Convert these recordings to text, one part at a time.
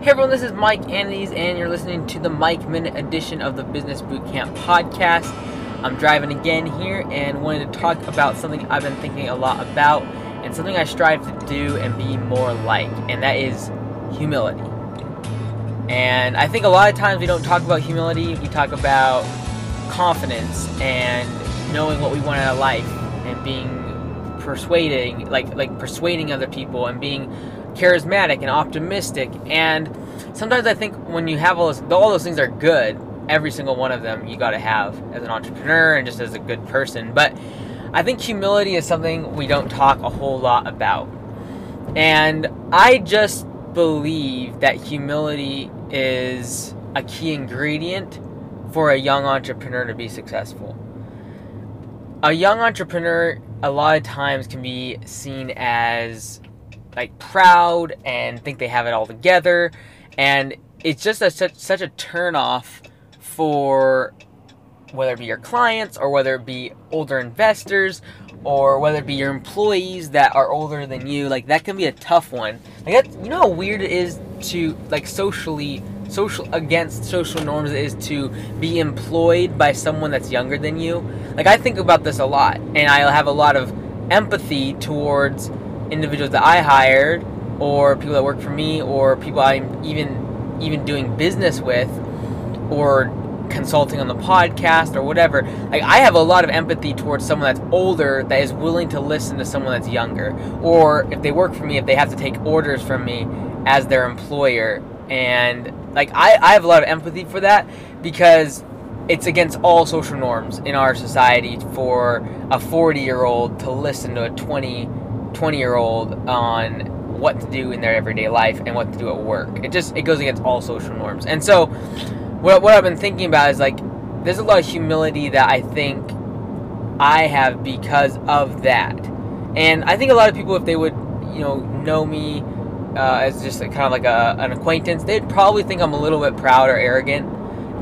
Hey everyone, this is Mike Andes, and you're listening to the Mike Minute edition of the Business Bootcamp podcast. I'm driving again here and wanted to talk about something I've been thinking a lot about and something I strive to do and be more like, and that is humility. And I think a lot of times we don't talk about humility, we talk about confidence and knowing what we want out of life and being persuading like like persuading other people and being charismatic and optimistic. And sometimes I think when you have all those, all those things are good. Every single one of them you got to have as an entrepreneur and just as a good person. But I think humility is something we don't talk a whole lot about. And I just believe that humility is a key ingredient for a young entrepreneur to be successful. A young entrepreneur, a lot of times, can be seen as like proud and think they have it all together. And it's just a, such, such a turn off for whether it be your clients or whether it be older investors or whether it be your employees that are older than you. Like that can be a tough one. Like that you know how weird it is to like socially social against social norms is to be employed by someone that's younger than you? Like i think about this a lot and i have a lot of empathy towards individuals that I hired or people that work for me or people I'm even even doing business with or consulting on the podcast or whatever. Like I have a lot of empathy towards someone that's older that is willing to listen to someone that's younger. Or if they work for me, if they have to take orders from me as their employer. And like I, I have a lot of empathy for that because it's against all social norms in our society for a 40 year old to listen to a 20 20 year old on what to do in their everyday life and what to do at work. It just it goes against all social norms. And so what what I've been thinking about is like there's a lot of humility that I think I have because of that. And I think a lot of people if they would, you know, know me uh, as just kind of like a, an acquaintance, they'd probably think I'm a little bit proud or arrogant.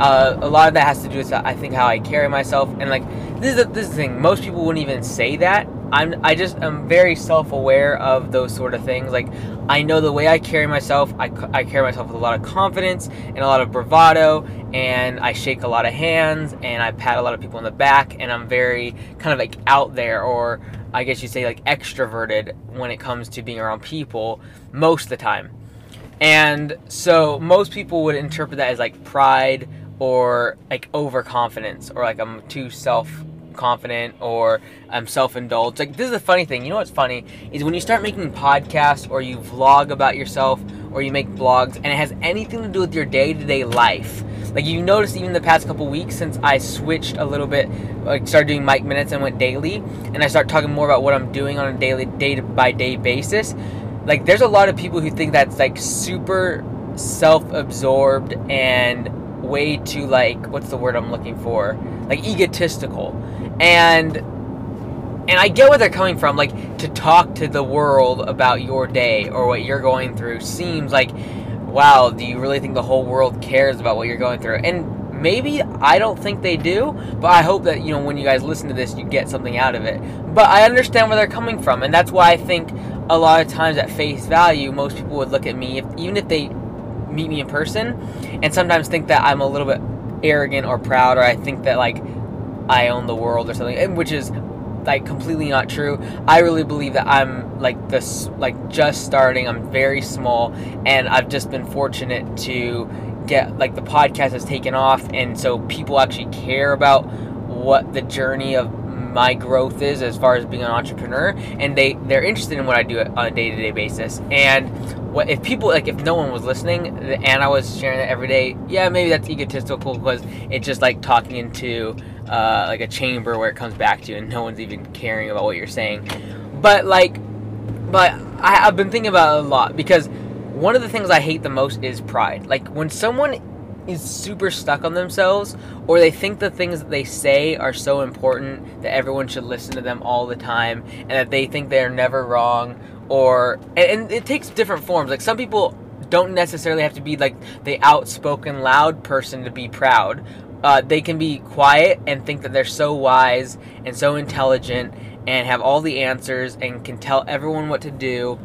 Uh, a lot of that has to do with I think how I carry myself and like this is a, this is the thing most people wouldn't even say that I'm I just am very self-aware of those sort of things. Like I know the way I carry myself. I, I carry myself with a lot of confidence and a lot of bravado, and I shake a lot of hands and I pat a lot of people in the back, and I'm very kind of like out there, or I guess you say like extroverted when it comes to being around people most of the time. And so most people would interpret that as like pride or like overconfidence or like I'm too self confident or I'm self-indulged. Like this is a funny thing. You know what's funny is when you start making podcasts or you vlog about yourself or you make blogs and it has anything to do with your day-to-day life. Like you noticed even the past couple weeks since I switched a little bit, like started doing Mike Minutes and went daily, and I start talking more about what I'm doing on a daily day by day basis. Like there's a lot of people who think that's like super self-absorbed and way too like what's the word I'm looking for? Like egotistical and and I get where they're coming from. Like to talk to the world about your day or what you're going through seems like, wow, do you really think the whole world cares about what you're going through? And maybe I don't think they do, but I hope that you know when you guys listen to this, you get something out of it. But I understand where they're coming from, and that's why I think a lot of times at face value, most people would look at me, if, even if they meet me in person, and sometimes think that I'm a little bit arrogant or proud, or I think that like I own the world or something, which is like completely not true. I really believe that I'm like this, like just starting. I'm very small, and I've just been fortunate to get like the podcast has taken off, and so people actually care about what the journey of my growth is as far as being an entrepreneur and they they're interested in what I do on a day-to-day basis and what if people like if no one was listening and I was sharing it every day yeah maybe that's egotistical because it's just like talking into uh, like a chamber where it comes back to you and no one's even caring about what you're saying. But like, but I, I've been thinking about it a lot because one of the things I hate the most is pride. Like when someone is super stuck on themselves or they think the things that they say are so important that everyone should listen to them all the time and that they think they're never wrong or and, and it takes different forms like some people don't necessarily have to be like the outspoken loud person to be proud uh, they can be quiet and think that they're so wise and so intelligent and have all the answers and can tell everyone what to do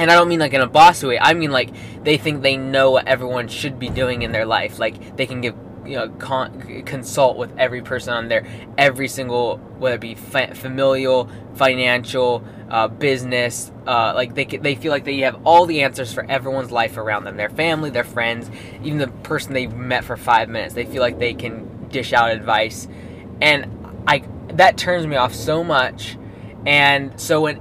and I don't mean like in a bossy way. I mean like they think they know what everyone should be doing in their life. Like they can give you know con- consult with every person on there, every single whether it be fa- familial, financial, uh, business. Uh, like they they feel like they have all the answers for everyone's life around them, their family, their friends, even the person they've met for five minutes. They feel like they can dish out advice, and I that turns me off so much. And so when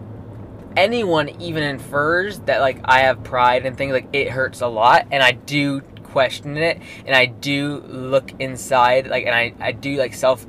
anyone even infers that like I have pride and things like it hurts a lot and I do question it and I do look inside like and I, I do like self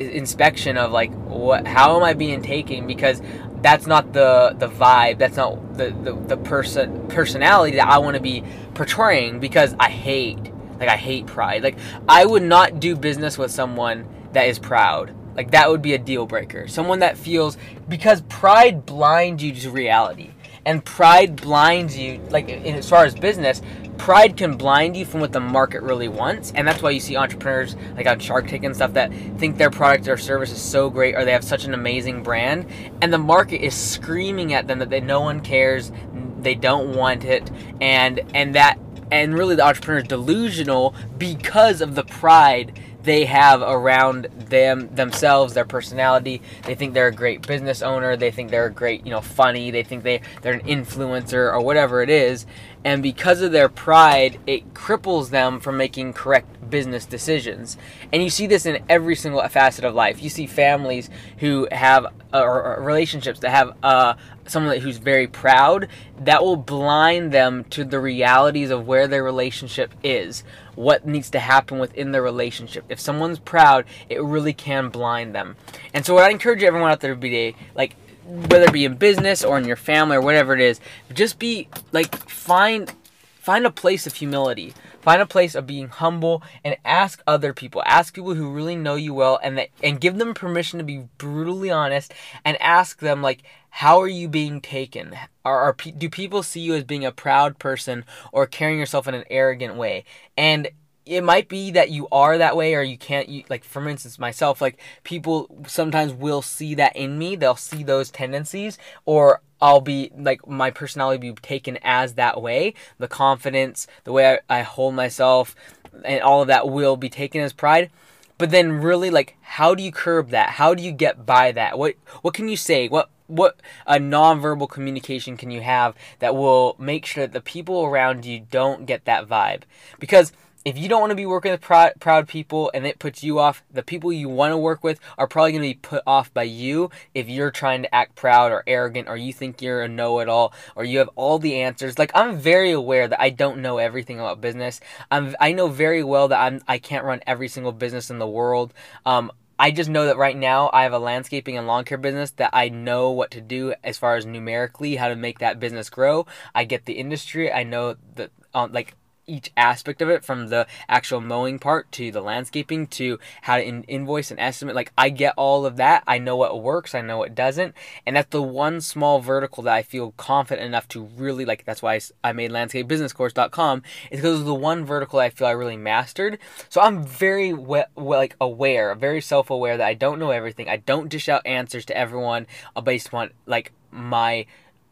inspection of like what how am I being taken because that's not the the vibe that's not the the, the person personality that I want to be portraying because I hate like I hate pride like I would not do business with someone that is proud like that would be a deal breaker. Someone that feels because pride blinds you to reality. And pride blinds you like in, as far as business, pride can blind you from what the market really wants. And that's why you see entrepreneurs like on Shark Tank and stuff that think their product or service is so great or they have such an amazing brand and the market is screaming at them that they, no one cares, they don't want it and and that and really the entrepreneur is delusional because of the pride they have around them themselves, their personality. They think they're a great business owner. They think they're a great, you know, funny. They think they they're an influencer or whatever it is. And because of their pride, it cripples them from making correct business decisions. And you see this in every single facet of life. You see families who have uh, or, relationships that have uh, someone who's very proud that will blind them to the realities of where their relationship is what needs to happen within the relationship. If someone's proud, it really can blind them. And so what I encourage everyone out there to be like whether it be in business or in your family or whatever it is, just be like find find a place of humility. Find a place of being humble and ask other people. Ask people who really know you well and that, and give them permission to be brutally honest and ask them like how are you being taken? Are, are do people see you as being a proud person or carrying yourself in an arrogant way? And it might be that you are that way or you can't you, like for instance myself like people sometimes will see that in me. They'll see those tendencies or i'll be like my personality be taken as that way. The confidence the way I, I hold myself and all of that will be taken as pride. But then really like how do you curb that? How do you get by that? What what can you say? What what a nonverbal communication can you have that will make sure that the people around you don't get that vibe because if you don't want to be working with proud, proud people and it puts you off, the people you want to work with are probably going to be put off by you if you're trying to act proud or arrogant or you think you're a know it all or you have all the answers. Like I'm very aware that I don't know everything about business. I'm I know very well that I'm I can't run every single business in the world. Um, I just know that right now I have a landscaping and lawn care business that I know what to do as far as numerically how to make that business grow. I get the industry. I know that um, like each aspect of it from the actual mowing part to the landscaping to how to in- invoice and estimate. Like i get all of that. I know what works. I know what doesn't. And that's the one small vertical that i feel confident enough to really like that's why i made landscapebusinesscourse.com is because of the one vertical i feel i really mastered. So i'm very we- like aware very self-aware that i don't know everything. I don't dish out answers to everyone uh, based upon like my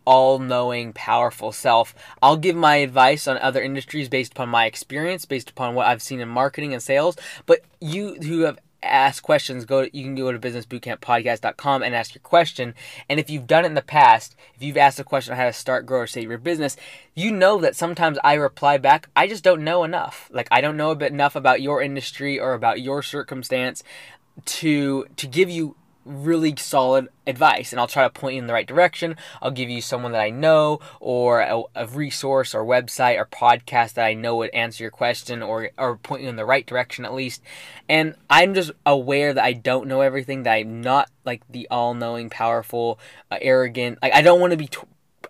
all knowing, powerful self. I'll give my advice on other industries based upon my experience, based upon what I've seen in marketing and sales. But you who have asked questions, go to, you can go to businessbootcamppodcast.com and ask your question. And if you've done it in the past, if you've asked a question on how to start, grow, or save your business, you know that sometimes I reply back, I just don't know enough. Like I don't know enough about your industry or about your circumstance to to give you really solid advice and I'll try to point you in the right direction. I'll give you someone that I know or a, a, resource or website or podcast that I know would answer your question or or point you in the right direction at least. And I'm just aware that I don't know everything that I'm not like the all-knowing, powerful, uh, arrogant. Like I don't want to be t-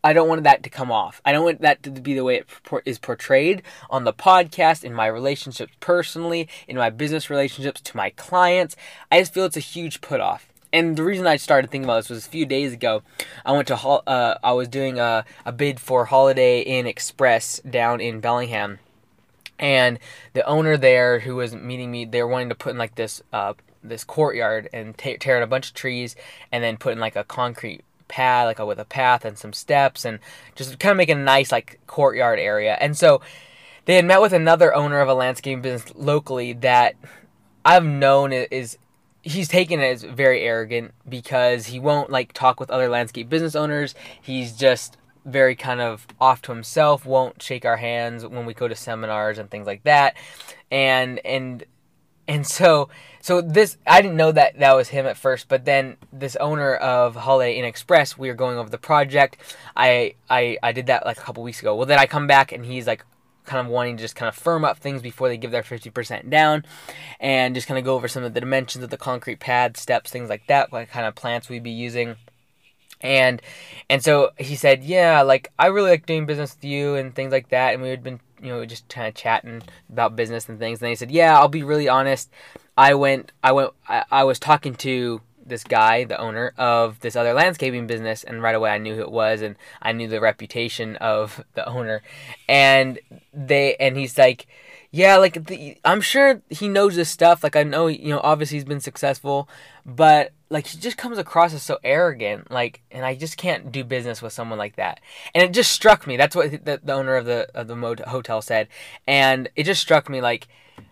I don't want that to come off. I don't want that to be the way it is portrayed on the podcast, in my relationships personally, in my business relationships to my clients. I just feel it's a huge put off and the reason I started thinking about this was a few days ago. I went to uh, I was doing a, a bid for Holiday Inn Express down in Bellingham, and the owner there who was meeting me, they were wanting to put in like this uh, this courtyard and tear out a bunch of trees and then put in like a concrete pad, like with a path and some steps, and just kind of make a nice like courtyard area. And so they had met with another owner of a landscaping business locally that I've known is he's taken as very arrogant because he won't like talk with other landscape business owners. He's just very kind of off to himself, won't shake our hands when we go to seminars and things like that. And and and so so this I didn't know that that was him at first, but then this owner of Holiday Inn Express, we were going over the project. I I I did that like a couple weeks ago. Well, then I come back and he's like kind of wanting to just kind of firm up things before they give their 50% down and just kind of go over some of the dimensions of the concrete pad, steps, things like that, what kind of plants we'd be using. And and so he said, "Yeah, like I really like doing business with you and things like that." And we had been, you know, just kind of chatting about business and things. And he said, "Yeah, I'll be really honest. I went I went I, I was talking to this guy, the owner of this other landscaping business, and right away I knew who it was, and I knew the reputation of the owner, and they and he's like, yeah, like the, I'm sure he knows this stuff. Like I know, you know, obviously he's been successful, but like he just comes across as so arrogant. Like, and I just can't do business with someone like that. And it just struck me. That's what the, the owner of the of the hotel said, and it just struck me like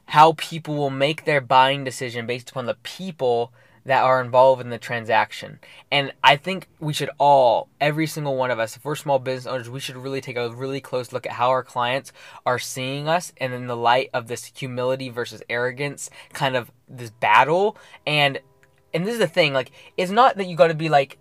how people will make their buying decision based upon the people that are involved in the transaction. And I think we should all, every single one of us, if we're small business owners, we should really take a really close look at how our clients are seeing us and in the light of this humility versus arrogance kind of this battle. And and this is the thing, like, it's not that you gotta be like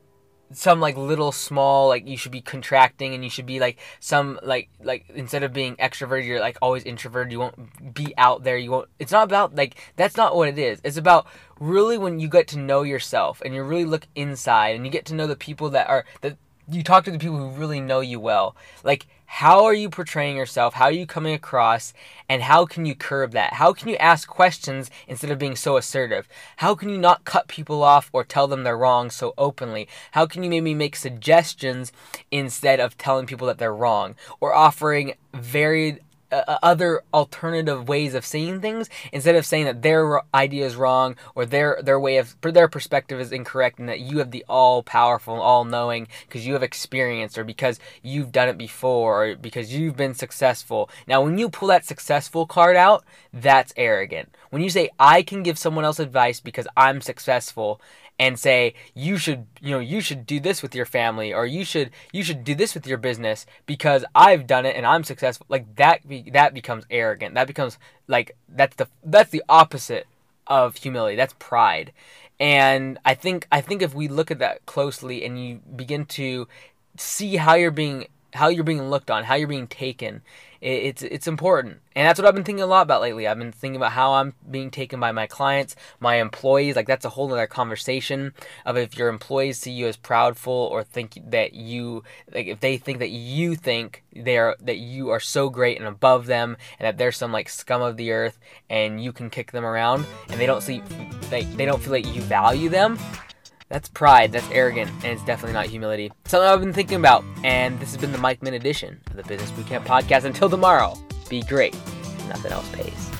some like little small like you should be contracting and you should be like some like like instead of being extroverted you're like always introverted. You won't be out there. You won't it's not about like that's not what it is. It's about really when you get to know yourself and you really look inside and you get to know the people that are that you talk to the people who really know you well. Like how are you portraying yourself? How are you coming across? And how can you curb that? How can you ask questions instead of being so assertive? How can you not cut people off or tell them they're wrong so openly? How can you maybe make suggestions instead of telling people that they're wrong or offering varied uh, other alternative ways of seeing things instead of saying that their idea is wrong or their their way of their perspective is incorrect and that you have the all powerful all knowing because you have experience or because you've done it before or because you've been successful. Now when you pull that successful card out that's arrogant. When you say i can give someone else advice because i'm successful and say you should you know you should do this with your family or you should you should do this with your business because I've done it and I'm successful. Like that be, that becomes arrogant. That becomes like that's the that's the opposite of humility. That's pride. And I think I think if we look at that closely and you begin to see how you're being how you're being looked on, how you're being taken. It's it's important, and that's what I've been thinking a lot about lately. I've been thinking about how I'm being taken by my clients, my employees. Like that's a whole other conversation of if your employees see you as proudful or think that you like if they think that you think they are that you are so great and above them, and that they're some like scum of the earth, and you can kick them around, and they don't see like they don't feel like you value them that's pride, that's arrogant, and it's definitely not humility. Something I've been thinking about, and this has been the Mike Min edition of the Business Bootcamp Podcast. Until tomorrow, be great. Nothing else pays.